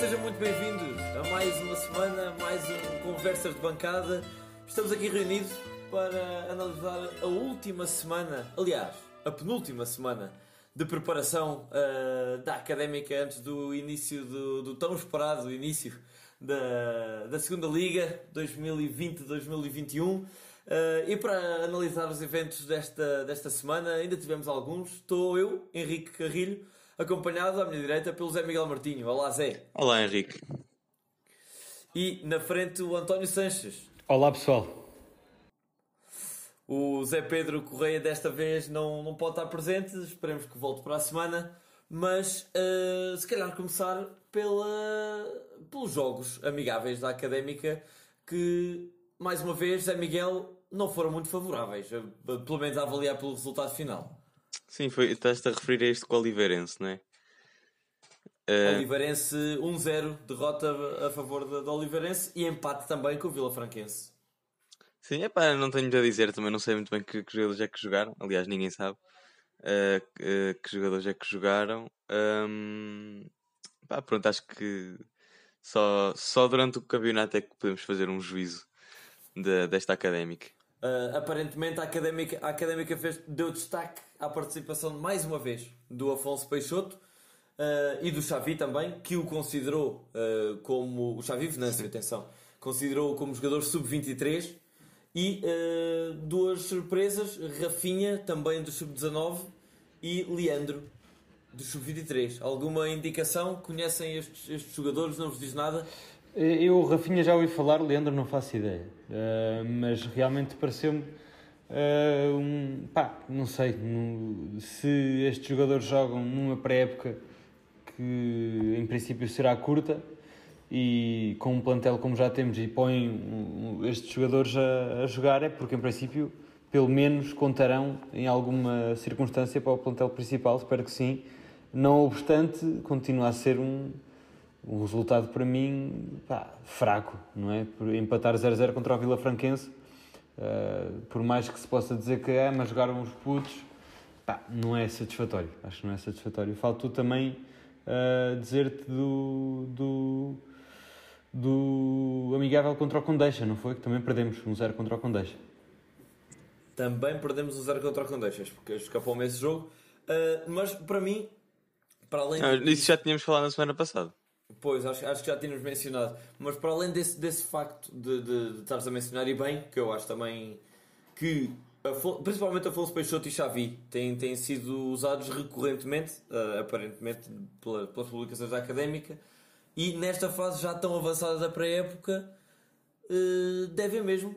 sejam muito bem-vindos a mais uma semana, mais um Conversas de Bancada. Estamos aqui reunidos para analisar a última semana, aliás, a penúltima semana de preparação uh, da Académica antes do início do, do tão esperado início da, da segunda Liga 2020-2021. Uh, e para analisar os eventos desta, desta semana, ainda tivemos alguns. Estou eu, Henrique Carrilho, acompanhado à minha direita pelo Zé Miguel Martinho. Olá, Zé. Olá, Henrique. E na frente o António Sanches. Olá, pessoal. O Zé Pedro Correia desta vez não, não pode estar presente, esperemos que volte para a semana. Mas uh, se calhar começar pela, pelos jogos amigáveis da Académica que, mais uma vez, Zé Miguel não foram muito favoráveis, eh, pelo menos a avaliar pelo resultado final. Sim, foi, estás-te a referir a este com o Oliveirense, não é? Uh... Oliveirense 1-0, derrota a favor do Oliveirense e empate também com o Vila Franquense. Sim, é pá, não tenho muito a dizer, também não sei muito bem que, que jogadores é que jogaram, aliás, ninguém sabe uh, uh, que jogadores é que jogaram. Um, pá, pronto, acho que só, só durante o campeonato é que podemos fazer um juízo de, desta académica. Uh, aparentemente a académica, a académica fez, deu destaque à participação mais uma vez do Afonso Peixoto uh, e do Xavi também, que o considerou uh, como o Xavi Venâncio, atenção, considerou como jogador sub-23 e duas surpresas, Rafinha também do sub-19 e Leandro do sub-23. Alguma indicação? Conhecem estes, estes jogadores? Não vos diz nada? Eu, Rafinha, já ouvi falar, Leandro, não faço ideia. Uh, mas realmente pareceu-me. Uh, um, pá, não sei no, se estes jogadores jogam numa pré-época que em princípio será curta e com um plantel como já temos e põem um, estes jogadores a, a, jogar é porque em princípio pelo menos contarão em alguma circunstância para o plantel principal, espero que sim. Não obstante, continua a ser um, um resultado para mim pá, fraco, não é? Por empatar 0-0 contra o Vila Franquense, uh, por mais que se possa dizer que é, mas jogaram os putos, pá, não é satisfatório. Acho que não é satisfatório. Faltou também uh, dizer-te do, do, do amigável contra o Condeixa, não foi? Que também perdemos um 0 contra o Condeixa. Também perdemos um 0 contra o Condeixas, porque escapou-me esse jogo. Uh, mas para mim, para além. Ah, isso já tínhamos falado na semana passada. Pois, acho, acho que já tínhamos mencionado. Mas para além desse, desse facto de, de, de estares a mencionar, e bem, que eu acho também que principalmente Afonso Peixoto e Xavi têm, têm sido usados recorrentemente, uh, aparentemente pela, pelas publicações da académica, e nesta fase já tão avançada da pré-época, uh, devem mesmo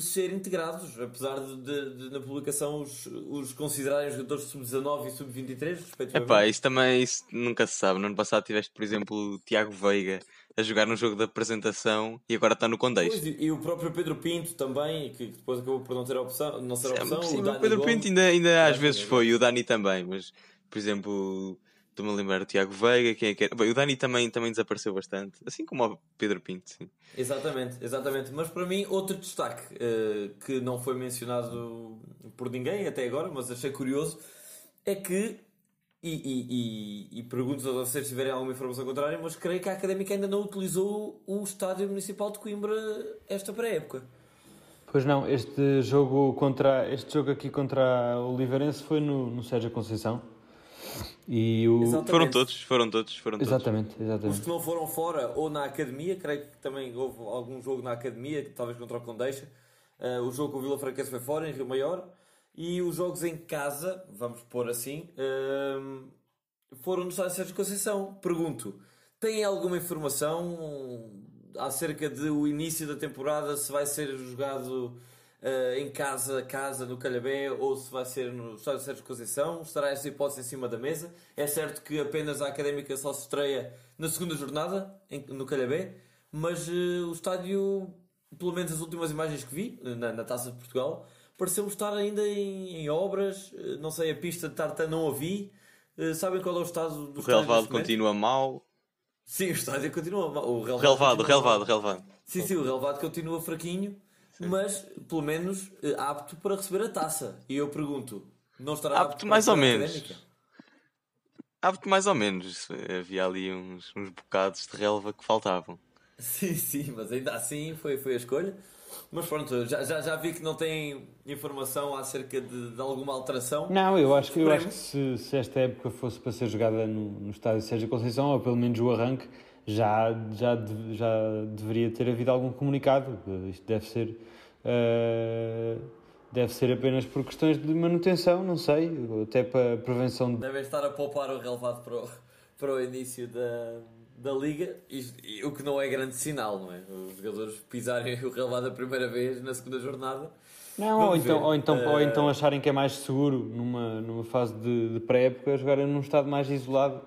ser integrados, apesar de, de, de, na publicação os, os considerarem jogadores sub-19 e sub-23, respectivamente. Epá, isso também isso nunca se sabe. No ano passado tiveste, por exemplo, o Tiago Veiga a jogar no jogo da apresentação e agora está no Condeix. E, e o próprio Pedro Pinto também, que depois acabou por não ter a opção. Não ser opção sim, o, o Pedro Gomes, Pinto ainda, ainda às vezes foi, o Dani também, mas por exemplo Estou-me a lembrar do Tiago Veiga, quem é que era? Bem, o Dani também, também desapareceu bastante, assim como o Pedro Pinto, sim. Exatamente, exatamente. Mas para mim, outro destaque uh, que não foi mencionado por ninguém até agora, mas achei curioso, é que, e, e, e, e pergunto a vocês se tiverem alguma informação contrária, mas creio que a Académica ainda não utilizou o Estádio Municipal de Coimbra esta pré-época. Pois não, este jogo, contra, este jogo aqui contra o Oliveirense foi no, no Sérgio Conceição e o... Foram todos, foram todos, foram todos. Exatamente, exatamente. Os que não foram fora ou na academia, creio que também houve algum jogo na academia, talvez contra o Condeixa. Uh, o jogo com o Vila Franquense foi fora, em Rio Maior. E os jogos em casa, vamos pôr assim, uh, foram no Estádio Sérgio Conceição. Pergunto, têm alguma informação acerca do início da temporada, se vai ser jogado uh, em casa, casa, no Calhabé, ou se vai ser no Estádio Sérgio Conceição. Estará essa hipótese em cima da mesa. É certo que apenas a Académica só se estreia na segunda jornada, em, no Calhabé, mas uh, o estádio, pelo menos as últimas imagens que vi, na, na Taça de Portugal, pareceu estar ainda em, em obras. Uh, não sei, a pista de Tartan não a vi. sabem qual é o estado do O relevado continua mal. Sim, o estádio continua mal. O relevado, relevado, relevado. Sim, sim, o relevado continua fraquinho mas pelo menos eh, apto para receber a taça. E eu pergunto, não estará apto, apto mais ou menos? há mais ou menos. Havia ali uns, uns bocados de relva que faltavam. Sim, sim, mas ainda assim foi, foi a escolha. Mas pronto, já, já, já vi que não tem informação acerca de, de alguma alteração. Não, eu acho que, eu acho que se, se esta época fosse para ser jogada no, no estádio Sérgio Conceição, ou pelo menos o arranque, já, já, já deveria ter havido algum comunicado. Isto deve ser. Uh, deve ser apenas por questões de manutenção, não sei, até para prevenção de. Devem estar a poupar o relevado para o, para o início da, da liga, e, e, o que não é grande sinal, não é? Os jogadores pisarem o relevado a primeira vez na segunda jornada. Não, ou então, ou, então, uh... ou então acharem que é mais seguro numa, numa fase de, de pré-época jogarem num estado mais isolado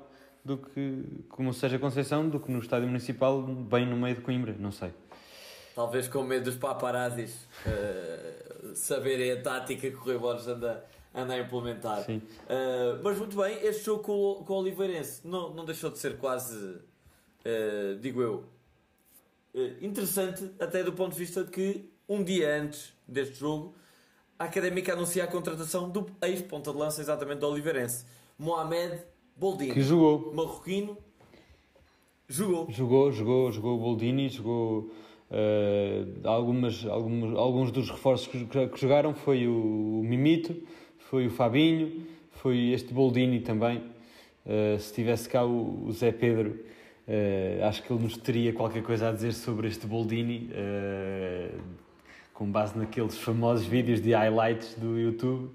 do que, como seja Conceição, do que no estádio municipal, bem no meio de Coimbra, não sei. Talvez com medo dos paparazzis uh, saberem a tática que o Rui Borges anda, anda a implementar. Sim. Uh, mas muito bem, este jogo com, com o Oliveirense não, não deixou de ser quase, uh, digo eu, interessante, até do ponto de vista de que um dia antes deste jogo, a Académica anuncia a contratação do ex-ponta de lança exatamente do Oliveirense, Mohamed Boldini. Que jogou. Marroquino. Jogou. Jogou, jogou, jogou Boldini, jogou. Uh, algumas, alguns, alguns dos reforços que, que jogaram foi o, o, Mimito, foi o Fabinho, foi este Boldini também. Uh, se tivesse cá o, o Zé Pedro, uh, acho que ele nos teria qualquer coisa a dizer sobre este Boldini, com base naqueles famosos vídeos de highlights do YouTube.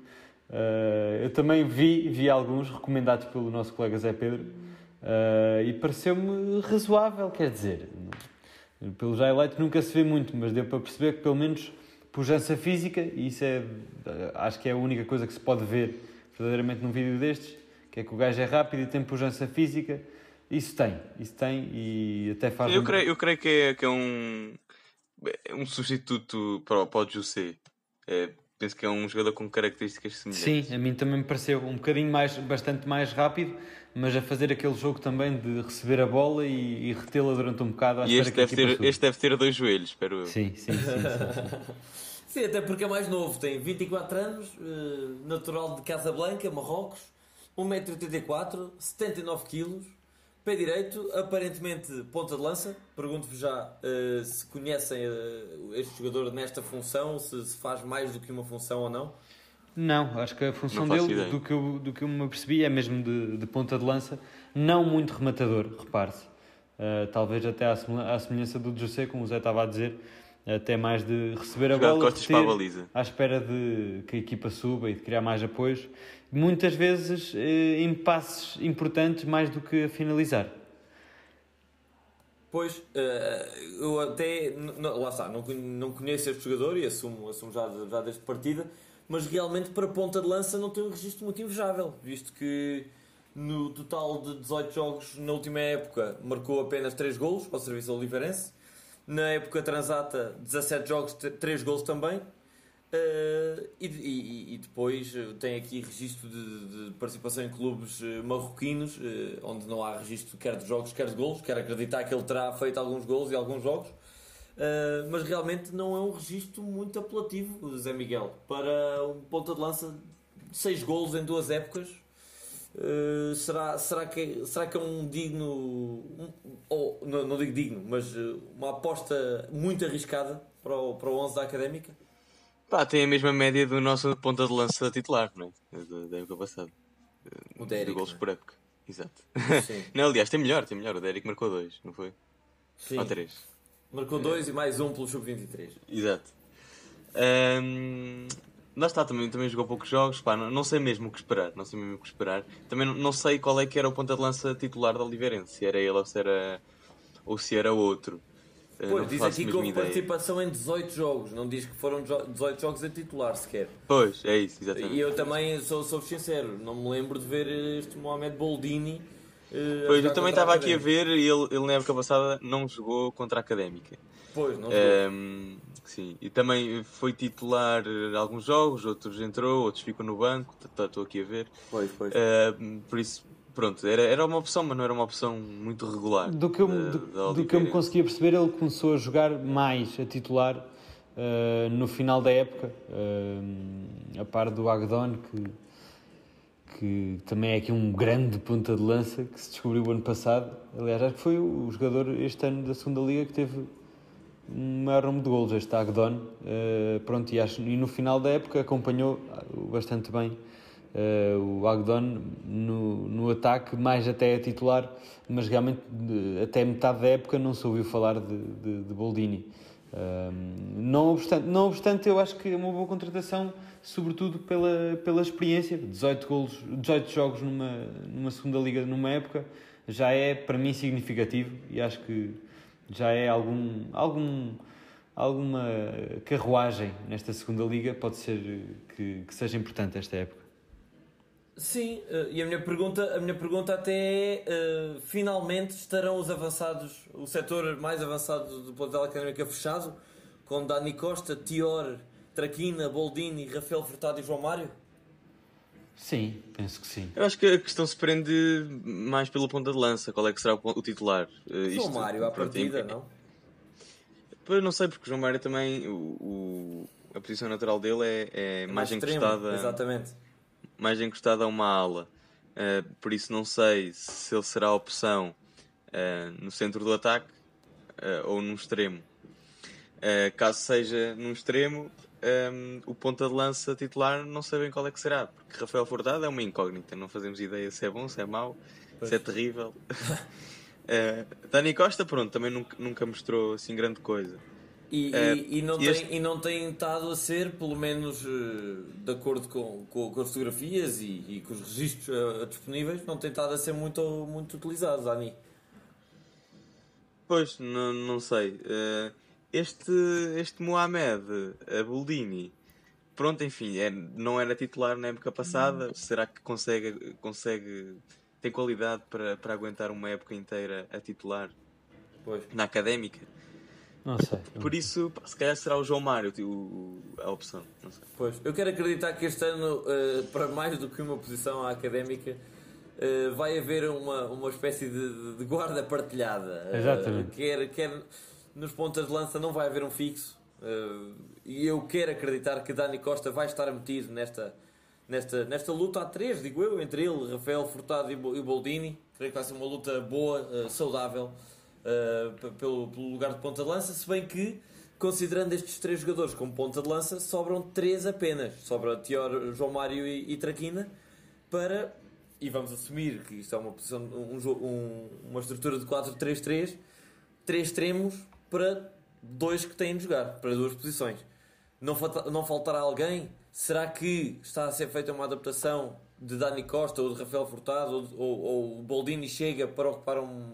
Uh, eu também vi, vi alguns recomendados pelo nosso colega Zé Pedro uh, e pareceu-me razoável, quer dizer, pelos highlights nunca se vê muito, mas deu para perceber que pelo menos pujança física, e isso é, acho que é a única coisa que se pode ver verdadeiramente num vídeo destes, que é que o gajo é rápido e tem pujança física, isso tem, isso tem e até faz... Eu, um... creio, eu creio que é, que é um, é um substituto para, para o José. É, penso que é um jogador com características semelhantes. Sim, a mim também me pareceu um bocadinho mais, bastante mais rápido, mas a fazer aquele jogo também de receber a bola e, e retê-la durante um bocado. E este deve, ter, este deve ter dois joelhos, espero eu. Sim, sim, sim. sim, sim. sim até porque é mais novo, tem 24 anos, eh, natural de Casablanca, Marrocos, 1,84m, 79kg Pé direito, aparentemente ponta de lança. Pergunto-vos já uh, se conhecem uh, este jogador nesta função, se, se, faz mais do que uma função ou não. Não, acho que a função dele, do que, eu, do que eu me percebi, é mesmo de, de ponta de lança, não muito rematador, repare-se. Uh, talvez até à semelhança do José, como o Zé estava a dizer, até mais de receber a bola para a baliza. à espera de que a equipa suba e de criar mais apoios muitas vezes eh, em passes importantes mais do que a finalizar. Pois, eh, eu até, não, lá está, não, não conheço este jogador e assumo, assumo já, já desta partida, mas realmente para ponta de lança não tem um registro muito invejável, visto que no total de 18 jogos na última época marcou apenas 3 golos para o serviço oliveirense, na época transata 17 jogos, 3 golos também, Uh, e, e, e, depois eh, tem aqui registro de, de participação em clubes uh, marroquinos, uh, onde não há registro quer de jogos, quer de golos. Quero acreditar que ele terá feito alguns golos e alguns jogos, mas realmente não é um registro muito apelativo, Zé Miguel. Para um ponta de lança, seis golos em duas épocas, será, será, que, será que é um digno, um, ou não, não digo digno, mas uma aposta muito arriscada para o, para o 11 da Académica? Pá, tem a mesma média do nosso ponta de lança titular, não é? Da, da época passada. O Derek. De gols por época. Exato. não, aliás, tem melhor, tem melhor. O Derek marcou dois, não foi? Sim. Ou três. Marcou é. dois e mais um pelo Sub-23. Exato. Um, lá está, também, também jogou poucos jogos. Pá, não, não, sei mesmo o que esperar. Não sei mesmo o que esperar. Também não, não sei qual é que era o ponta de lança titular da Oliveirense. Se era ele ou se era, ou se era outro. Pois, diz aqui que houve ideia. participação em 18 jogos, não diz que foram 18 jogos a titular sequer. Pois, é isso, exatamente. E eu também sou, sou sincero, não me lembro de ver este Mohamed Boldini. Uh, pois, eu também estava aqui a ver e ele, ele na época passada não jogou contra a Académica. Pois, não. Um, sim, e também foi titular alguns jogos, outros entrou, outros ficam no banco, estou aqui a ver. Pois, pois. Uh, por isso, pronto, era, era uma opção, mas não era uma opção muito regular. Do que eu, da, do, da do que eu me conseguia perceber, ele começou a jogar mais a titular uh, no final da época, uh, a par do Agdon, que, que também é aqui um grande ponta de lança que se descobriu o ano passado. Aliás, acho que foi o jogador este ano da segunda liga que teve um maior número de golos, este Agdon. Uh, pronto, e, acho, e no final da época acompanhou bastante bem uh, o Agdon no, no ataque, mais até a titular, mas realmente de, até metade da época não se ouviu falar de, de, de Boldini. Não, obstante, não obstante, eu acho que é uma boa contratação, sobretudo pela, pela experiência. 18, golos, 18 jogos numa, numa segunda liga numa época já é para mim significativo e acho que já é algum, algum, alguma carruagem nesta segunda liga, pode ser que, que seja importante esta época. Sim, eh, e a minha pergunta, a minha pergunta até é, uh, finalmente estarão os avançados, o setor mais avançado do plantel académico fechado, com Dani Costa, Tior, Traquina, Boldini, Rafael Furtado e João Mário? Sim, penso que sim. Eu acho que a questão se prende mais pela ponta de lança, qual é que será o titular. Uh, João isto, Mário à partida, é... não? Pois não sei, porque o João Mário também, o, o a posição natural dele é, é, é mais, mais encostada. Exatamente mais encostado a uma ala. Uh, por isso não sei se ele será a opção uh, no centro do ataque uh, ou num extremo. caso seja num extremo, um, o ponta de lança titular não sabem qual é que será, porque Rafael Fordado é uma incógnita, não fazemos ideia se é bom, se é mau, pois. se é terrível. Dani Costa, pronto, também nunca, nunca mostrou assim grande coisa. E, é, e, e, não e, este... tem, e não tem estado a ser, pelo menos uh, de acordo com, com, com, as fotografias e, e com os registros uh, disponíveis, não tem estado a ser muito, muito utilizado, Dani. Pois, não, não sei. Uh, este, este Mohamed Abuldini, pronto, enfim, é, não era titular na época passada. Hum. Será que consegue, consegue tem qualidade para, para aguentar uma época inteira a titular pois. na académica? Não sei. Por isso, se calhar será o João Mário o, a opção. Pois, eu quero acreditar que este ano, uh, para mais do que uma posição académica, uh, vai haver uma, uma espécie de, de guarda partilhada. Uh, Exatamente. Quer, quer nos pontas de lança não vai haver um fixo. e eu quero acreditar que Dani Costa vai estar metido nesta, nesta, nesta luta a três, digo eu, entre ele, Rafael Furtado e Boldini. Creio que vai ser uma luta boa, saudável uh, pelo, pelo lugar de ponta de lança, se bem que, considerando estes três jogadores como ponta de lança, sobram três apenas. Sobra Tior, João Mário e, e Traquina para, e vamos assumir que isto é uma, um, um, uma estrutura de 4-3-3, três extremos para dois que têm de jogar, para duas posições. Não, falta, não faltará alguém? Será que está a ser feita uma adaptação de Dani Costa ou de Rafael Furtado ou, ou, ou o Boldini chega para ocupar um,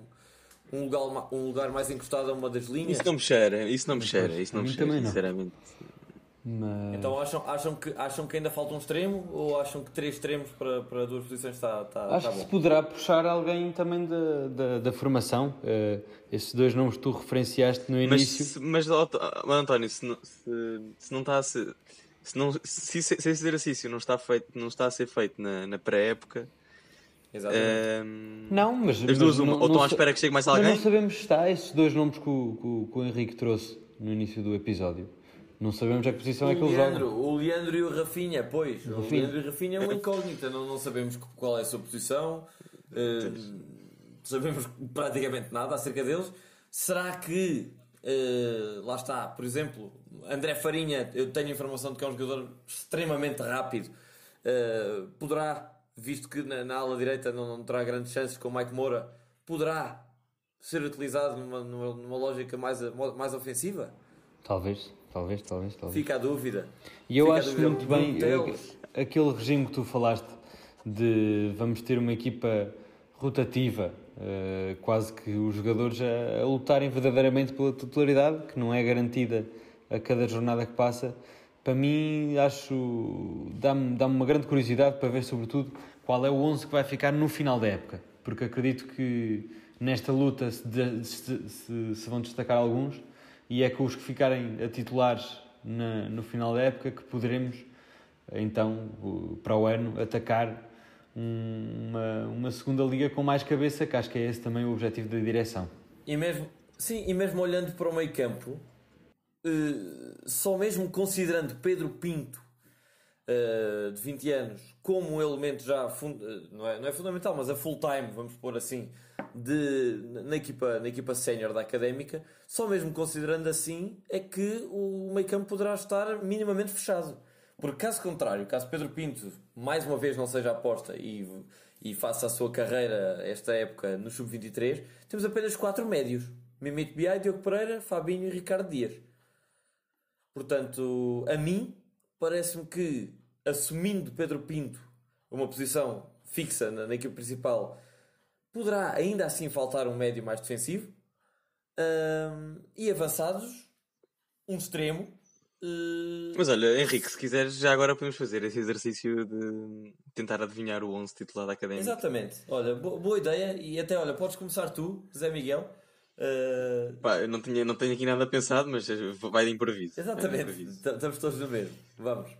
um lugar, um lugar mais encostado a uma das linhas. Isso não me cheira, isso não me cheira, isso não me cheira, não. Mas... Então acham, acham, que, acham que ainda falta um extremo ou acham que três extremos para, para duas posições está, está, Acho está que se poderá puxar alguém também da, da, da formação. Uh, esses dois nomes que tu referenciaste no início. Mas, mas António, se não, se, se não está a ser. Se, não, se, se, se esse exercício não está, feito, não está a ser feito na, na pré-época, Exatamente. Um, não, mas. As duas, uma, não, ou estão à espera que chegue mais alguém? Mas não sabemos se está esses dois nomes que o, que, o, que o Henrique trouxe no início do episódio. Não sabemos a que posição o é que eles jogam. O Leandro e o Rafinha, pois. O. Leandro e o Rafinha é uma incógnita. Não, não sabemos qual é a sua posição. Uh, sabemos praticamente nada acerca deles. Será que. Uh, lá está, por exemplo, André Farinha, eu tenho informação de que é um jogador extremamente rápido. Uh, poderá visto que na, na ala direita não, não terá grandes chances com o Mike Moura, poderá ser utilizado numa, numa, numa lógica mais, mais ofensiva? Talvez, talvez, talvez, talvez. Fica a dúvida. E eu Fica acho muito bem aquele regime que tu falaste de vamos ter uma equipa rotativa, uh, quase que os jogadores a, a, lutarem verdadeiramente pela titularidade, que não é garantida a cada jornada que passa para mim, acho. dá-me dá uma grande curiosidade para ver, sobretudo, qual é o 11 que vai ficar no final da época. Porque acredito que nesta luta se, se, se, se vão destacar alguns e é com os que ficarem a titulares na, no final da época que poderemos, então, para o ano, atacar uma, uma segunda liga com mais cabeça, que acho que é esse também o objetivo da direção. E mesmo, sim, e mesmo olhando para o meio campo, eh, só mesmo considerando Pedro Pinto, uh, de 20 anos como um elemento já fund... não, é, não é fundamental, mas a full time, vamos pôr assim, de, na equipa, na equipa sénior da académica, só mesmo considerando assim é que o meio campo poderá estar minimamente fechado. Porque caso contrário, caso Pedro Pinto mais uma vez não seja aposta e, e faça a sua carreira esta época no Sub-23, temos apenas quatro médios. Mimito Biai, Diogo Pereira, Fabinho e Ricardo Dias. Portanto, a mim, parece-me que assumindo Pedro Pinto uma posição fixa na, na equipe principal, poderá ainda assim faltar um médio mais defensivo. Um, e avançados, um extremo. Uh... Mas olha, Henrique, se quiseres, já agora podemos fazer esse exercício de tentar adivinhar o 11 titular da academia. Exatamente, olha, bo boa ideia. E até, olha, podes começar tu, Zé Miguel. Uh... Pá, eu não, tinha, não tenho aqui nada pensado, mas vai de improviso. Exatamente, estamos todos no mesmo. Vamos.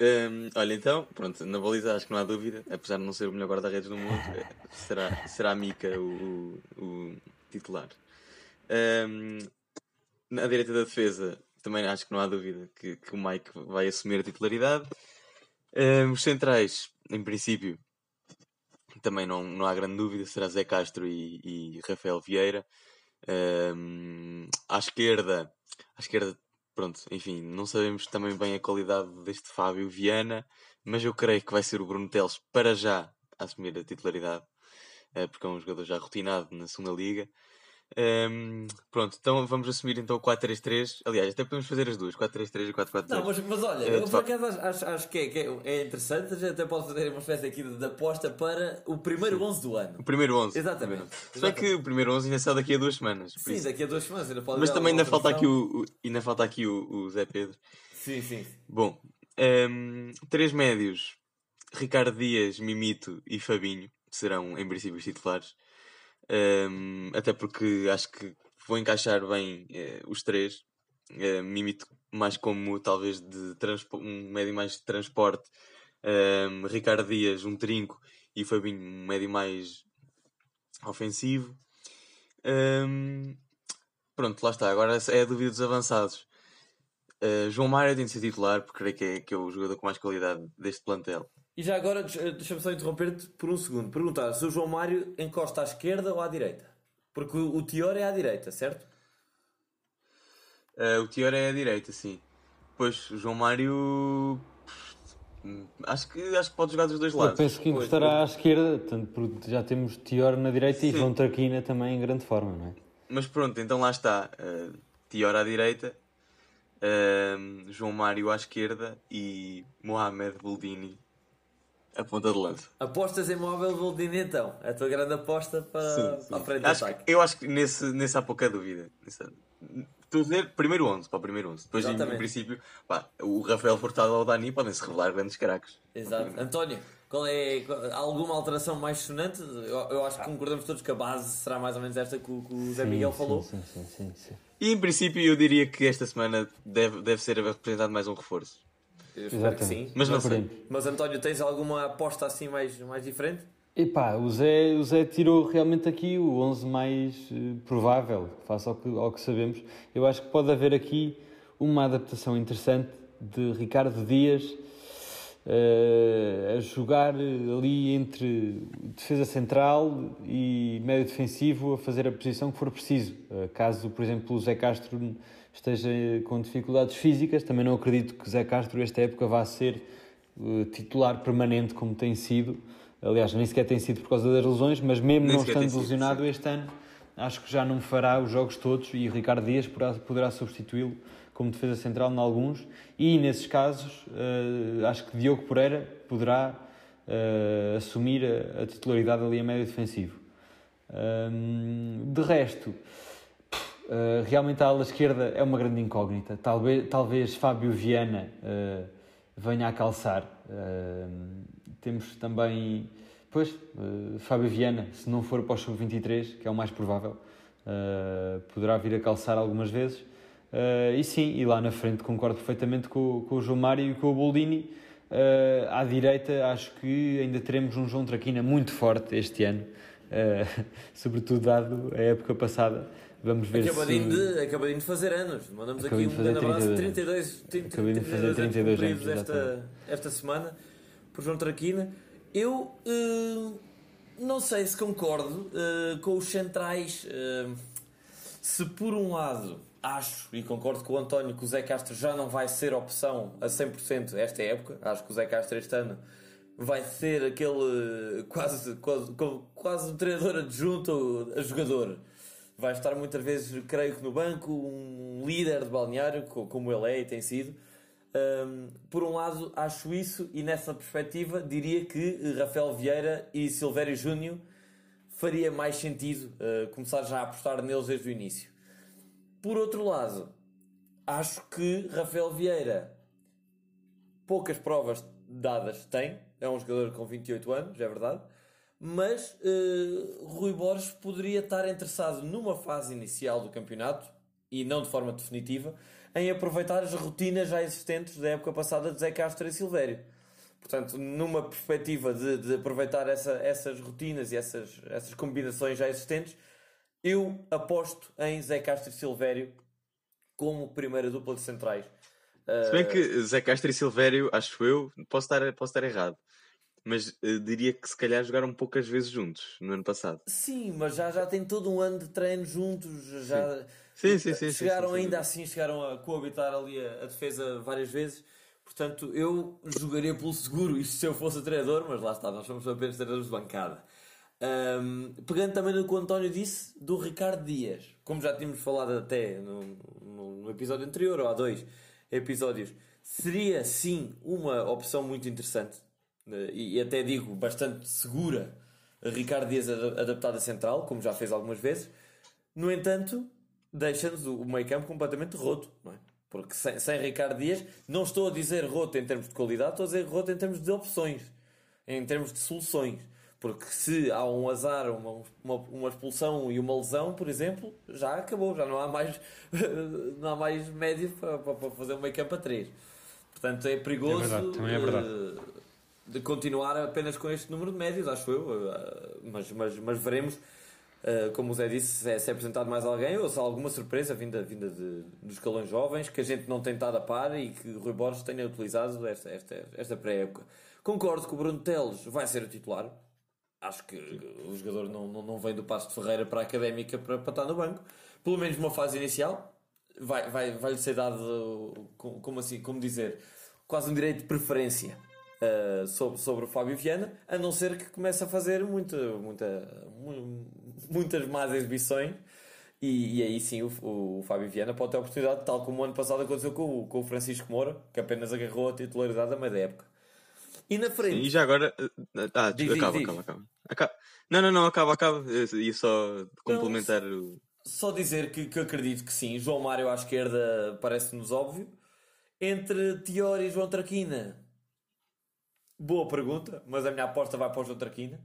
Um, olha, então, pronto, na baliza acho que não há dúvida, apesar de não ser o melhor guarda-redes do mundo, será, será a Mika o, o, o titular. Um, na direita da defesa, também acho que não há dúvida que, que o Mike vai assumir a titularidade. Um, os centrais, em princípio, também não, não há grande dúvida, será Zé Castro e, e Rafael Vieira. À esquerda, à esquerda pronto, enfim, não sabemos também bem a qualidade deste Fábio Viana, mas eu creio que vai ser o Bruno Teles para já assumir a titularidade, eh, porque é um jogador já rotinado na segunda liga. Um, pronto, então vamos assumir então o 4-3-3. Aliás, até podemos fazer as duas, 4-3-3 e 4-4-3. Não, mas, mas olha, uh, eu por acaso acho, acho que, é, que é, é interessante. A gente até pode fazer uma espécie aqui de, aposta para o primeiro Sim. 11 do ano. O primeiro 11. Exatamente. Se bem que o primeiro 11 ainda sai daqui a duas semanas. Sim, isso. daqui a duas semanas. Ainda pode mas também ainda falta, aqui o, o, ainda falta aqui o, o Zé Pedro. Sim, sim. Bom, um, três médios: Ricardo Dias, Mimito e Fabinho serão em princípio os titulares. Um, até porque acho que vou encaixar bem eh, os três. Eh, Mimito mais como talvez de um médio mais de transporte. Um, Ricardo Dias, um trinco. E Fabinho, um médio mais ofensivo. Um, pronto, lá está. Agora é a dúvida dos avançados. Uh, João Mário tem de ser titular, porque creio que é, que é o jogador com mais qualidade deste plantel. E já agora, deixa-me só interromper-te por um segundo. Perguntar se o João Mário encosta à esquerda ou à direita? Porque o, o Tior é à direita, certo? Uh, o Tior é à direita, sim. Pois, o João Mário. Acho que, acho que pode jogar dos dois lados. Eu penso que encostará à esquerda, tanto porque já temos Tior na direita sim. e João Traquina também em grande forma, não é? Mas pronto, então lá está. Uh, Tior à direita, uh, João Mário à esquerda e Mohamed Boldini a ponta de lança. Apostas em móvel Boldini então? A tua grande aposta para, sim, sim. para a frente acho ataque. Que, eu acho que nesse, nesse há pouca dúvida. Estou a dizer primeiro 11, para o primeiro 11. Depois, em, em, princípio, pá, o Rafael Furtado ou o Dani podem-se revelar grandes craques. Exato. António, qual é, há alguma alteração mais sonante? Eu, eu, acho que concordamos todos que a base será mais ou menos esta que o, que o Zé Miguel falou. Sim, sim, sim, sim, E em princípio eu diria que esta semana deve, deve ser representado mais um reforço. Espero que sim. Mas não sei. Mas António, tens alguma aposta assim mais, mais diferente? Epá, o Zé, o Zé tirou realmente aqui o 11 mais uh, provável, face ao que, ao que sabemos. Eu acho que pode haver aqui uma adaptação interessante de Ricardo Dias uh, a jogar ali entre defesa central e médio defensivo a fazer a posição que for preciso. Uh, caso, por exemplo, o Zé Castro esteja com dificuldades físicas. Também não acredito que Zé Castro, esta época, vá ser uh, titular permanente como tem sido. Aliás, nem sequer tem sido por causa das lesões, mas mesmo nem não estando lesionado este ano, acho que já não fará os jogos todos e Ricardo Dias poderá, poderá substituí-lo como defesa central em alguns. E nesses casos, uh, acho que Diogo Pereira poderá uh, assumir a, a, titularidade ali a médio defensivo. de resto, Uh, realmente a ala esquerda é uma grande incógnita. Talvez, talvez Fábio Viana uh, venha a calçar. Uh, temos também, pois, Fábio Viana, se não for para o sub-23, que é o mais provável, poderá vir a calçar algumas vezes. e sim, e lá na frente concordo perfeitamente com, com o João Mário e com o Boldini. à direita, acho que ainda teremos um João Traquina muito forte este ano, sobretudo dado a época passada Vamos ver acabadinho se... De, acabadinho de fazer anos. Mandamos aqui um grande abraço. 32, 32, acabadinho de fazer 32 anos, esta, esta semana por João Traquina. Eu uh, não sei se concordo uh, com os centrais. Uh, se por um lado acho e concordo com o António que o Zé Castro já não vai ser opção a 100% esta época, acho que o Zé Castro este ano vai ser aquele quase, quase, quase um treinador adjunto a jogador. Vai estar muitas vezes, creio que no banco, um líder de balneário, como ele é e tem sido. Um, por um lado, acho isso, e nessa perspectiva, diria que Rafael Vieira e Silvério Júnior faria mais sentido uh, começar já a apostar neles desde o início. Por outro lado, acho que Rafael Vieira poucas provas dadas tem, é um jogador com 28 anos, é verdade, mas uh, Rui Borges poderia estar interessado numa fase inicial do campeonato e não de forma definitiva em aproveitar as rotinas já existentes da época passada de Zé Castro e Silvério. Portanto, numa perspectiva de, de aproveitar essa, essas rotinas e essas, essas combinações já existentes, eu aposto em Zé Castro e Silvério como primeira dupla de centrais. Se bem que Zé Castro e Silvério, acho eu, posso estar, posso estar errado, mas uh, diria que se calhar jogaram poucas vezes juntos no ano passado. Sim, mas já, já tem todo um ano de treino juntos, já sim. Sim, sim, chegaram ainda assim, chegaram a coabitar ali a, a, defesa várias vezes. Portanto, eu jogaria pelo seguro, isto se eu fosse treinador, mas lá está, nós somos apenas treinadores de bancada. Um, pegando também no que o António disse do Ricardo Dias, como já tínhamos falado até no, no, no episódio anterior, ou há dois episódios, seria sim uma opção muito interessante e até digo bastante segura. Ricardo Dias adaptado a central, como já fez algumas vezes. No entanto, deixa-nos o meio campo completamente roto, não é? Porque sem, sem Ricardo Dias, não estou a dizer roto em termos de qualidade, estou a dizer roto em termos de opções, em termos de soluções. Porque se há um azar, uma, uma, uma, expulsão e uma lesão, por exemplo, já acabou, já não há mais, não há mais médio para, para fazer um meio campo a 3. Portanto, é perigoso é verdade, também é verdade. De, de, continuar apenas com este número de médios, acho eu. Eh, mas, mas, mas veremos, eh, como o Zé disse, se é, se é apresentado mais alguém ou se há alguma surpresa vinda, vinda de, dos escalões jovens que a gente não tem estado a par e que o Rui Borges tenha utilizado esta, esta, esta pré-época. Concordo que o Bruno Teles vai ser o titular acho que o jogador não, não, não vem do Passo de Ferreira para a Académica para, para estar no banco. Pelo menos numa fase inicial, vai, vai, vai lhe ser dado, como assim, como dizer, quase um direito de preferência uh, sobre, sobre o Fábio Viana, a não ser que comece a fazer muita, muita, muitas más exibições. E, e aí sim o, o, Fábio Viana pode ter a oportunidade, tal como o ano passado aconteceu com, com o Francisco Moura, que apenas agarrou a titularidade a meio da época. E na frente. Sim, e já agora. Eh, eh, ah, diz, acaba, diz. acaba, acaba, acaba. Não, não, não, acaba, acaba. E só complementar o. Só dizer que, que acredito que sim. João Mário à esquerda parece-nos óbvio. Entre Tior e João Traquina. Boa pergunta, mas a minha aposta vai para o João Traquina.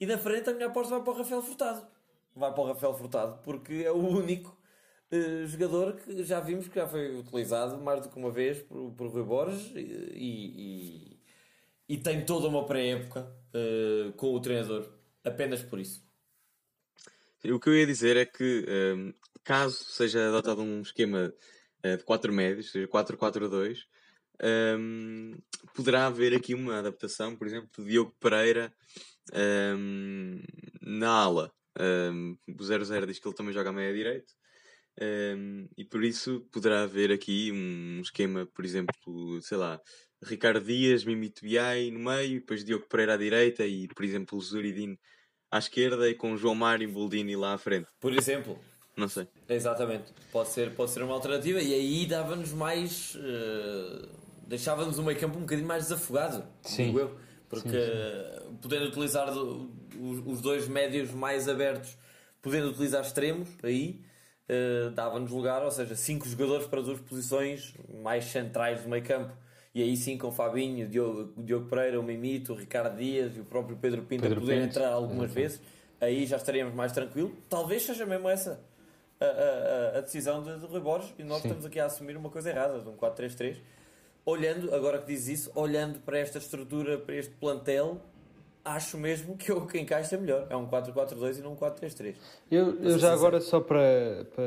E na frente a minha aposta vai para o Rafael Furtado. Vai para o Rafael Furtado, porque é o único uh, jogador que já vimos que já foi utilizado mais do que uma vez por, por Rui Borges e, e e tem toda uma pré-época uh, com o treinador, apenas por isso. O que eu ia dizer é que, um, ehm, caso seja adotado um esquema uh, de 4 médios, seja 4-4-2, um, poderá haver aqui uma adaptação, por exemplo, do Diogo Pereira um, na ala. Um, o 0-0 diz que ele também joga à meia-direita. Um, e por isso poderá haver aqui um esquema, por exemplo, sei lá, Ricardo Dias, Mimito Biai no meio, depois Diogo Pereira à direita e, por exemplo, Zuridine à esquerda e com João Mário e Boldini lá à frente. Por exemplo. Não sei. Exatamente. Pode ser, pode ser uma alternativa e aí dava-nos mais. Uh, deixava-nos o meio campo um bocadinho mais desafogado. Sim. Eu, porque sim, sim. podendo utilizar do, os, os, dois médios mais abertos, podendo utilizar extremos aí. Uh, dava-nos lugar, ou seja, cinco jogadores para duas posições mais centrais do meio campo e aí sim com o Fabinho, o Diogo, o Diogo Pereira, o Mimito, o Ricardo Dias e o próprio Pedro Pinto Pedro poder entrar algumas uhum. vezes, aí já estaríamos mais tranquilos. Talvez seja mesmo essa a, a, a decisão de, de Rui Borges e nós sim. estamos aqui a assumir uma coisa errada, de um 4-3-3. Olhando, agora que diz isso, olhando para esta estrutura, para este plantel, acho mesmo que o que encaixa melhor. É um 4-4-2 e não um 4-3-3. Eu, eu já agora, só para, para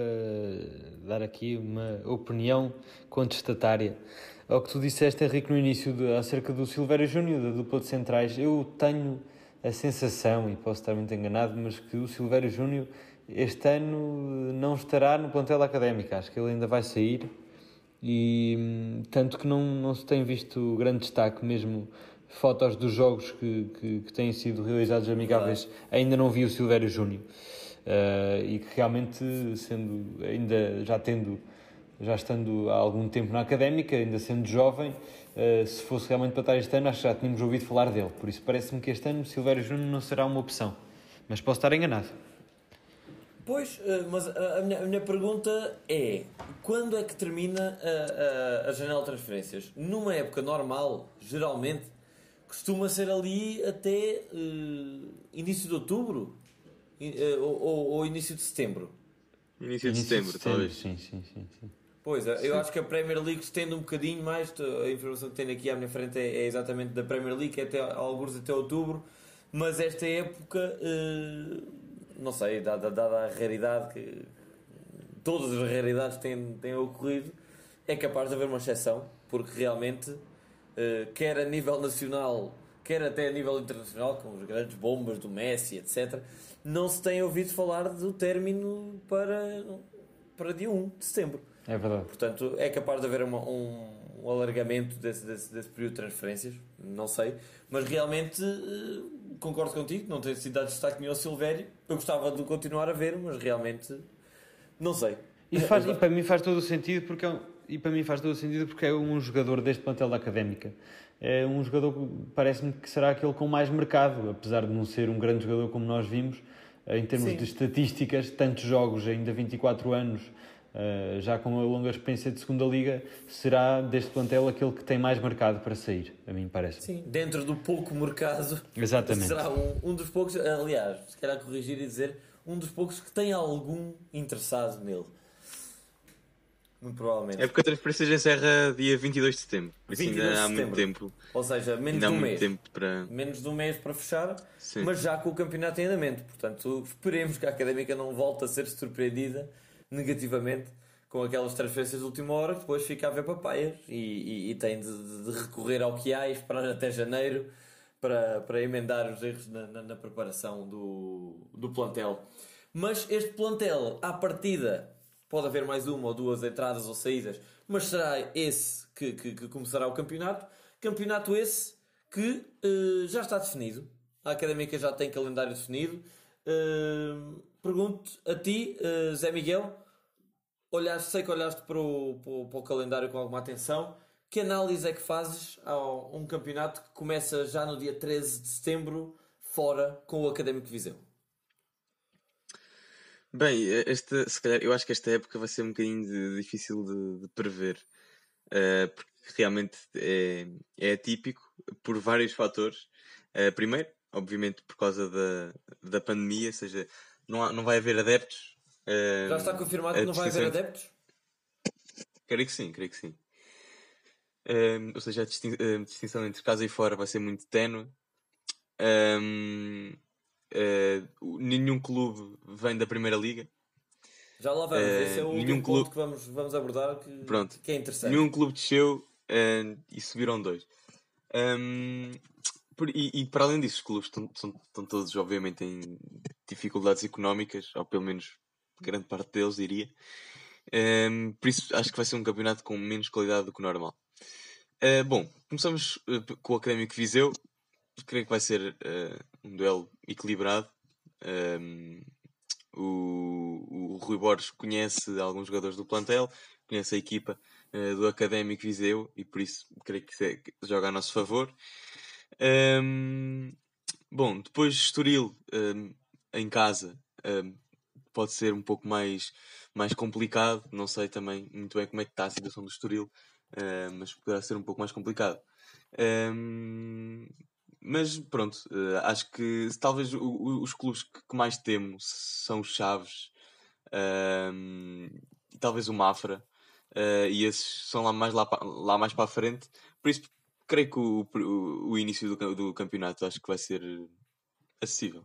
dar aqui uma opinião contestatária ao que tu disseste, Henrique, no início de, acerca do Silvério Júnior, da dupla de centrais, eu tenho a sensação, e posso estar muito enganado, mas que o Silvério Júnior este ano não estará no plantel académico. Acho que ele ainda vai sair e tanto que não, não se tem visto grande destaque mesmo fotos dos jogos que, que, que têm sido realizados amigáveis. Ainda não vi o Silvério Júnior. Uh, e que realmente sendo ainda já tendo já estando há algum tempo na académica ainda sendo jovem uh, se fosse realmente para estar este ano acho que já tínhamos ouvido falar dele. Por isso parece-me que este ano Silvério Júnior não será uma opção. Mas posso estar enganado Pois, eh, mas a minha, a minha pergunta é: quando é que termina a, a, a, janela de transferências? Numa época normal, geralmente, costuma ser ali até uh, início de outubro uh, ou, ou, início de setembro. Início de setembro, de setembro talvez. Sim, sim, sim. sim. Pois, eu sim. acho que a Premier League estende um bocadinho mais. A informação que tenho aqui à minha frente é, é exatamente da Premier League, é até, alguns até outubro. Mas esta época. Uh, não sei, dada, dada a raridade que todas as raridades têm, têm ocorrido, é capaz de haver uma exceção, porque realmente, uh, quer a nível nacional, quer até a nível internacional, com as grandes bombas do Messi, etc., não se tem ouvido falar do término para, para dia 1 de setembro. É verdade. Portanto, é capaz de haver uma, um, um alargamento desse, desse, desse período de transferências, não sei, mas realmente. Concordo contigo, não tem sido dado destaque nenhum ao Silvério. Eu gostava de continuar a ver, mas realmente não sei. E, faz, e para mim faz todo o sentido porque é um, e para mim faz todo o sentido porque é um jogador deste plantel da Académica. É um jogador que parece-me que será aquele com mais mercado, apesar de não ser um grande jogador como nós vimos, em termos Sim. de estatísticas, tantos jogos, ainda 24 anos, Uh, já com uma longa experiência de segunda liga, será deste plantel aquele que tem mais mercado para sair, a mim parece. Sim, dentro do pouco mercado, Exatamente. será um, um dos poucos, aliás, se calhar corrigir e dizer, um dos poucos que tem algum interessado nele. Muito provavelmente. É porque a transferência já encerra dia 22 de setembro, por isso ainda há muito tempo. Ou seja, menos de um mês. Para... Menos de um mês para fechar, Sim. mas já com o campeonato em andamento. Portanto, esperemos que a Académica não volte a ser surpreendida negativamente com aquelas transferências de última hora que depois fica a ver papaias e, e, e tem de, de, recorrer ao que há e esperar até janeiro para, para emendar os erros na, na, na, preparação do, do plantel. Mas este plantel, à partida, pode haver mais uma ou duas entradas ou saídas, mas será esse que, que, que começará o campeonato. Campeonato esse que uh, já está definido. A Académica já tem calendário definido. Uh, pergunto a ti, uh, Zé Miguel, olhaste, sei que olhaste para o, para para o calendário com alguma atenção. Que análise é que fazes a um campeonato que começa já no dia 13 de setembro, fora com o Académico Viseu? Bem, esta, se calhar, eu acho que esta época vai ser um bocadinho de, difícil de, de prever, uh, porque realmente é, é atípico por vários fatores. Uh, primeiro, obviamente, por causa da, da pandemia, ou seja, não, há, não vai haver adeptos. Uh, Já está confirmado que não vai haver adeptos? Creio que sim, creio que sim. Uh, ou seja, a, distin a, distinção entre casa e fora vai ser muito ténue. Um, uh, nenhum clube vem da Primeira Liga. Já lá vamos, esse é o nenhum clube... que vamos, vamos abordar que, Pronto. que é interessante. Nenhum clube desceu e subiram dois. Um, e, e, para além disso, os clubes estão, todos, obviamente, em dificuldades económicas, ou pelo menos grande parte deles, diria. Um, por isso, acho que vai ser um campeonato com menos qualidade do que o normal. Uh, bom, começamos uh, com o Académico Viseu. Creio que vai ser uh, um duelo equilibrado. Um, o, o Rui Borges conhece alguns jogadores do plantel, conhece a equipa do Académico Viseu e por isso creio que, é, joga a nosso favor. Um, bom, depois Estoril um, em casa um, pode ser um pouco mais, mais complicado. Não sei também muito bem como é que está a situação do Estoril, mas poderá ser um pouco mais complicado. Mas pronto, uh, acho que talvez o, o, os clubes que, que, mais temo são os Chaves talvez o Mafra. Uh, e esses são lá mais, lá, lá mais para a frente. Por isso, creio que o, o, o início do, do campeonato acho que vai ser acessível.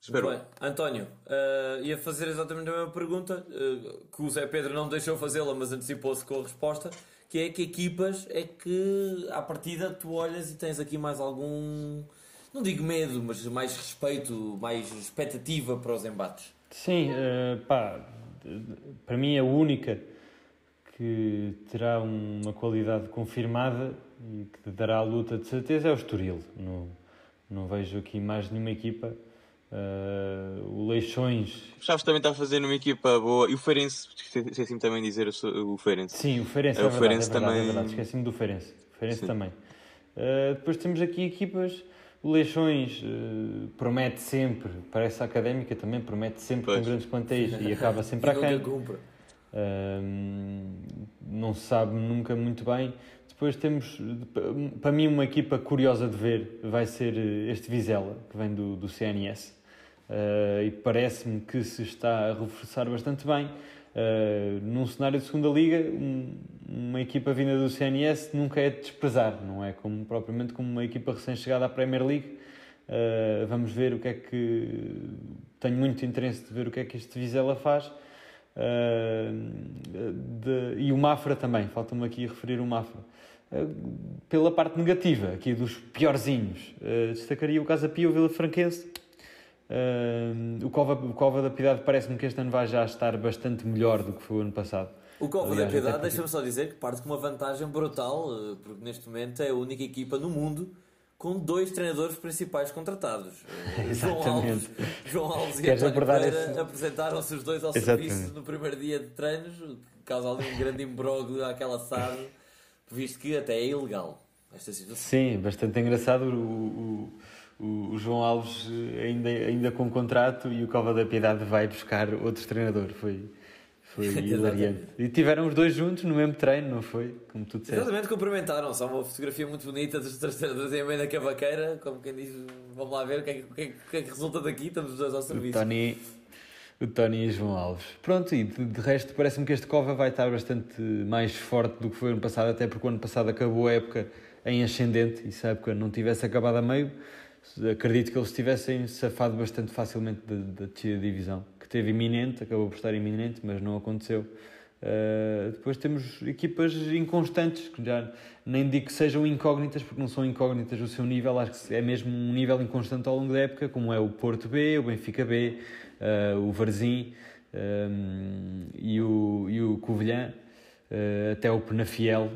Espero. Bem, António, uh, ia fazer exatamente a mesma pergunta, uh, que o Zé Pedro não deixou fazê-la, mas antecipou-se com a resposta, que é que equipas é que, à partida, tu olhas e tens aqui mais algum, não digo medo, mas mais respeito, mais expectativa para os embates? Sim, uh, pá, para mim a única que terá uma qualidade confirmada e que dará a luta de certeza é o Estoril. Não, não vejo aqui mais nenhuma equipa Uh, o Leixões. O Chaves também está a fazer uma equipa boa. E o Feirense, esqueci-me também de dizer o Feirense. Sim, o Feirense, é, é, verdade, Feirense é verdade, também. É verdade. Esqueci-me do Feirense. O Feirense Sim. também. Uh, depois temos aqui equipas. O Leixões uh, promete sempre, parece a académica também, promete sempre pois. com grandes plantéis e acaba sempre a quem. não se sabe nunca muito bem. Depois temos, para mim, uma equipa curiosa de ver vai ser este Vizela, que vem do, do CNS. Uh, e parece-me que se está a reforçar bastante bem. Uh, num cenário de segunda liga, um, uma equipa vinda do CNS nunca é de desprezar, não é como, propriamente como uma equipa recém-chegada à Premier League. Uh, vamos ver o que é que. Tenho muito interesse de ver o que é que este Vizela faz. De, e o Mafra também, falta-me aqui referir o Mafra. pela parte negativa, aqui dos piorzinhos, destacaria o Casa Pia, o Vila Franquense, o, Cova, o Cova da Piedade parece-me que este ano vai já estar bastante melhor do que foi o ano passado. O Cova Aliás, da Piedade, porque... deixa-me só dizer que parte com uma vantagem brutal, porque neste momento é a única equipa no mundo com dois treinadores principais contratados. João Alves, João Alves e António Pereira apresentaram-se os dois ao Exatamente. serviço no primeiro dia de treinos, causa ali um grande imbróglio àquela SAD, visto que até é ilegal esta situação. Sim, bastante engraçado o, o o, João Alves eh, ainda, ainda com contrato e o Cova da Piedade vai buscar outro treinador. Foi, foi hilariante. E tiveram os dois juntos no mesmo treino, não foi? Como tu disseste. Exatamente, cumprimentaram-se. Há uma fotografia muito bonita dos treinadores em meio da cavaqueira, como quem diz, vamos lá ver o que, é, que é, que, é, que resulta daqui, estamos os dois ao serviço. O Tony, o Tony e João Alves. Pronto, e de, de resto parece-me que este Cova vai estar bastante mais forte do que foi ano passado, até porque o ano passado acabou a época em ascendente, e se a época não tivesse acabado a meio acredito que eles tivessem safado bastante facilmente da, descida de divisão, teve iminente, acabou por estar iminente, mas não aconteceu. Uh, depois temos equipas inconstantes, que já nem digo que sejam incógnitas, porque não são incógnitas o seu nível, acho que é mesmo um nível inconstante ao longo da época, como é o Porto B, o Benfica B, uh, o Varzim um, e, o, e o Covilhã, uh, até o Penafiel.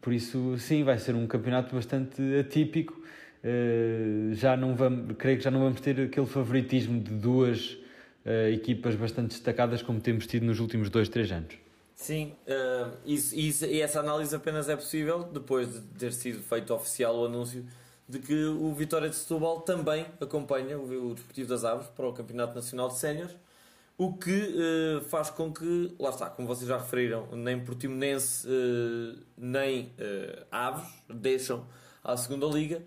por isso, sim, vai ser um campeonato bastante atípico eh, já não vamos, creio que já não vamos ter aquele favoritismo de duas uh, equipas bastante destacadas como temos tido nos últimos dois, três anos. Sim, uh, isso, isso, e essa análise apenas é possível depois de ter sido feito oficial o anúncio de que o Vitória de Setúbal também acompanha o, o Desportivo das Aves para o Campeonato Nacional de Séniores, o que uh, faz com que, lá está, como vocês já referiram, nem Portimonense uh, nem Aves deixam a segunda Liga,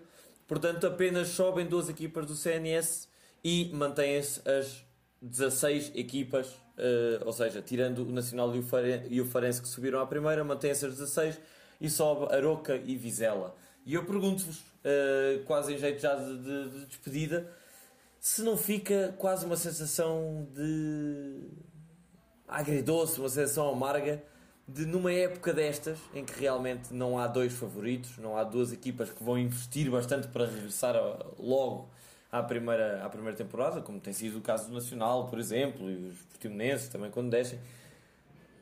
Portanto, apenas sobem duas equipas do CNS e mantêm-se as 16 equipas, uh, ou seja, tirando o Nacional e o, Fare, e o Farense que subiram à primeira, mantêm-se as 16 e sobe Aroca e Vizela. E eu pergunto-vos, uh, quase em jeito já de, de, de, despedida, se não fica quase uma sensação de agridoce, uma sensação amarga de numa época destas, em que realmente não há dois favoritos, não há duas equipas que vão investir bastante para regressar logo à primeira, à primeira temporada, como tem sido o caso do Nacional, por exemplo, e os portimonenses também quando descem,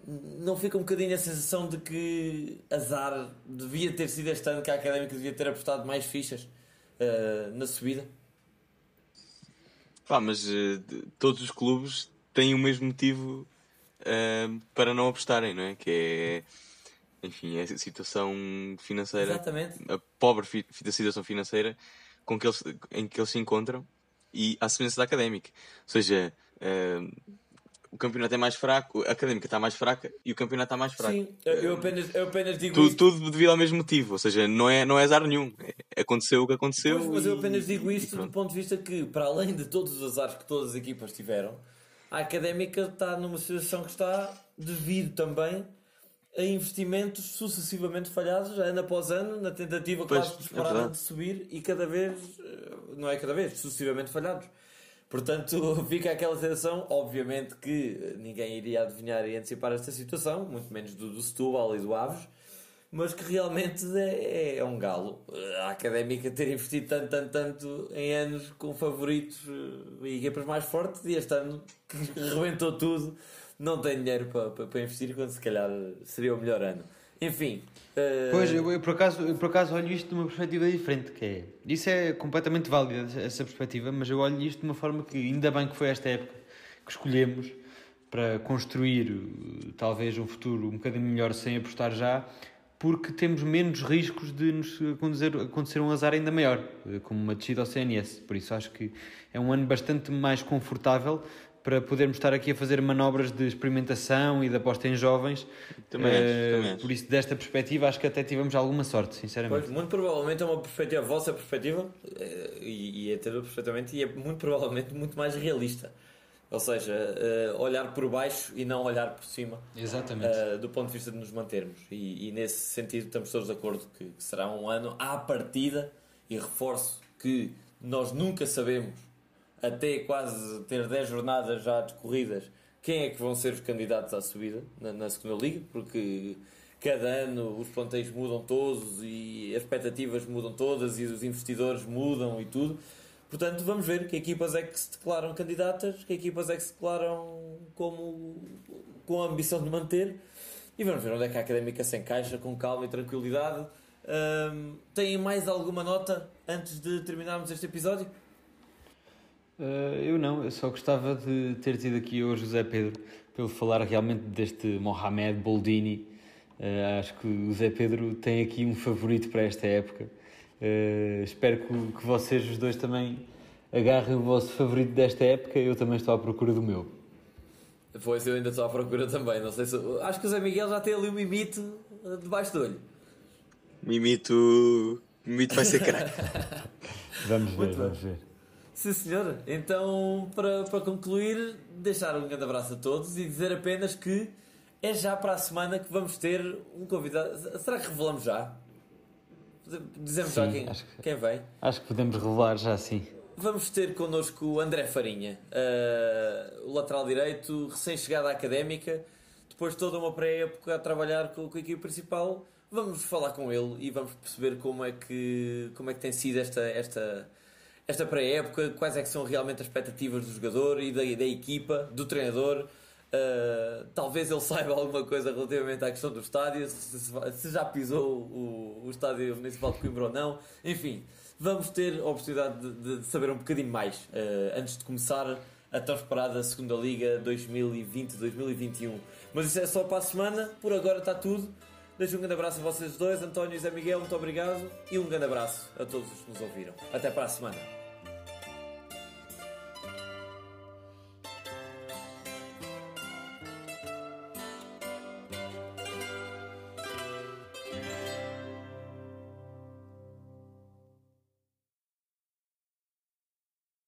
não fica um bocadinho a sensação de que azar devia ter sido este ano que a Académica devia ter apostado mais fichas uh, na subida? Pá, mas uh, todos os clubes têm o mesmo motivo uh, para não apostarem, não é? Que é, enfim, é a situação financeira, Exatamente. a pobre fi, situação financeira com que eles, em que eles se encontram e a semelhança da académica. Ou seja, uh, o campeonato é mais fraco, a académica está mais fraca e o campeonato está mais fraco. Sim, eu apenas, eu apenas digo tudo, isto. Tudo devido ao mesmo motivo, ou seja, não é, não é azar nenhum. É, aconteceu o que aconteceu. Pois, mas eu apenas digo isto do ponto de vista que, para além de todos os azares que todas as equipas tiveram, a académica está numa situação que está devido também a investimentos sucessivamente falhados, ano após ano, na tentativa Pois, quase é desesperada verdade. de subir e cada vez, eh, não é cada vez, sucessivamente falhados. Portanto, fica aquela sensação, obviamente que ninguém iria adivinhar e antecipar esta situação, muito menos do, do Setúbal e do Aves, mas que realmente é, é um galo. A Académica ter investido tanto, tanto, tanto em anos com favoritos eh, e equipas mais fortes e este ano que rebentou tudo, não tem dinheiro para, para, para investir quando se calhar seria o melhor ano. Enfim. eh, Pois, eu, eu por acaso, eu por acaso olho isto de uma perspectiva diferente, que é... Isso é completamente válido, essa perspectiva, mas eu olho isto de uma forma que ainda bem que foi esta época que escolhemos para construir uh, talvez um futuro um bocadinho melhor sem apostar já, porque temos menos riscos de nos acontecer, acontecer um azar ainda maior, uh, como uma descida ao CNS. Por isso acho que é um ano bastante mais confortável para podermos estar aqui a fazer manobras de experimentação e de aposta em jovens. Também acho, Eh, também. Por isso, desta perspectiva, acho que até tivemos alguma sorte, sinceramente. Pois, muito provavelmente é uma perspectiva, a vossa perspectiva, eh, e, e entendo perfeitamente, e é muito provavelmente muito mais realista. Ou seja, eh, olhar por baixo e não olhar por cima, Exatamente. eh, do ponto de vista de nos mantermos. E, e nesse sentido estamos todos de acordo que, que será um ano à partida, e reforço que nós nunca sabemos, até quase ter 10 jornadas já decorridas, quem é que vão ser os candidatos à subida na, na segunda liga, porque cada ano os plantéis mudam todos e as expectativas mudam todas e os investidores mudam e tudo. Portanto, vamos ver que equipas é que se declaram candidatas, que equipas é que se declaram como, com a ambição de manter e vamos ver onde é que a académica se encaixa com calma e tranquilidade. Ahm, têm mais alguma nota antes de terminarmos este episódio? Eh, eu não, eu só gostava de ter tido aqui hoje o José Pedro para ele falar realmente deste Mohamed Boldini. Eh, acho que o Zé Pedro tem aqui um favorito para esta época. Eh, espero que, que vocês os dois também agarrem o vosso favorito desta época. Eu também estou à procura do meu. Pois eu ainda estou à procura também. Não sei se... Acho que o Zé Miguel já tem ali um mimito debaixo do olho. Mimito. Mimito vai ser craque. Vamos ver, Muito bem. vamos ver. Sim, senhor. Então, para, para concluir, deixar um grande abraço a todos e dizer apenas que é já para a semana que vamos ter um convidado. Será que revelamos já? Dizemos já Sim, quem, acho que- quem vem? Acho que podemos revelar já assim. Vamos ter connosco o André Farinha, eh, o lateral direito, recém-chegado à académica, depois de toda uma pré-época a trabalhar com, com a equipe principal. Vamos falar com ele e vamos perceber como é que, como é que tem sido esta, esta, esta pré-época, quais é que são realmente as expectativas do jogador e da, da equipa, do treinador. Uh, talvez ele saiba alguma coisa relativamente à questão do estádio, se, se- já pisou o, o estádio municipal de Coimbra ou não. Enfim, vamos ter a oportunidade de, de saber um bocadinho mais uh, antes de começar a tão esperada segunda Liga 2020-2021. Mas isso é só para a semana, por agora está tudo. Deixo um grande abraço a vocês dois, António e Zé Miguel, muito obrigado e um grande abraço a todos os que nos ouviram. Até para a semana.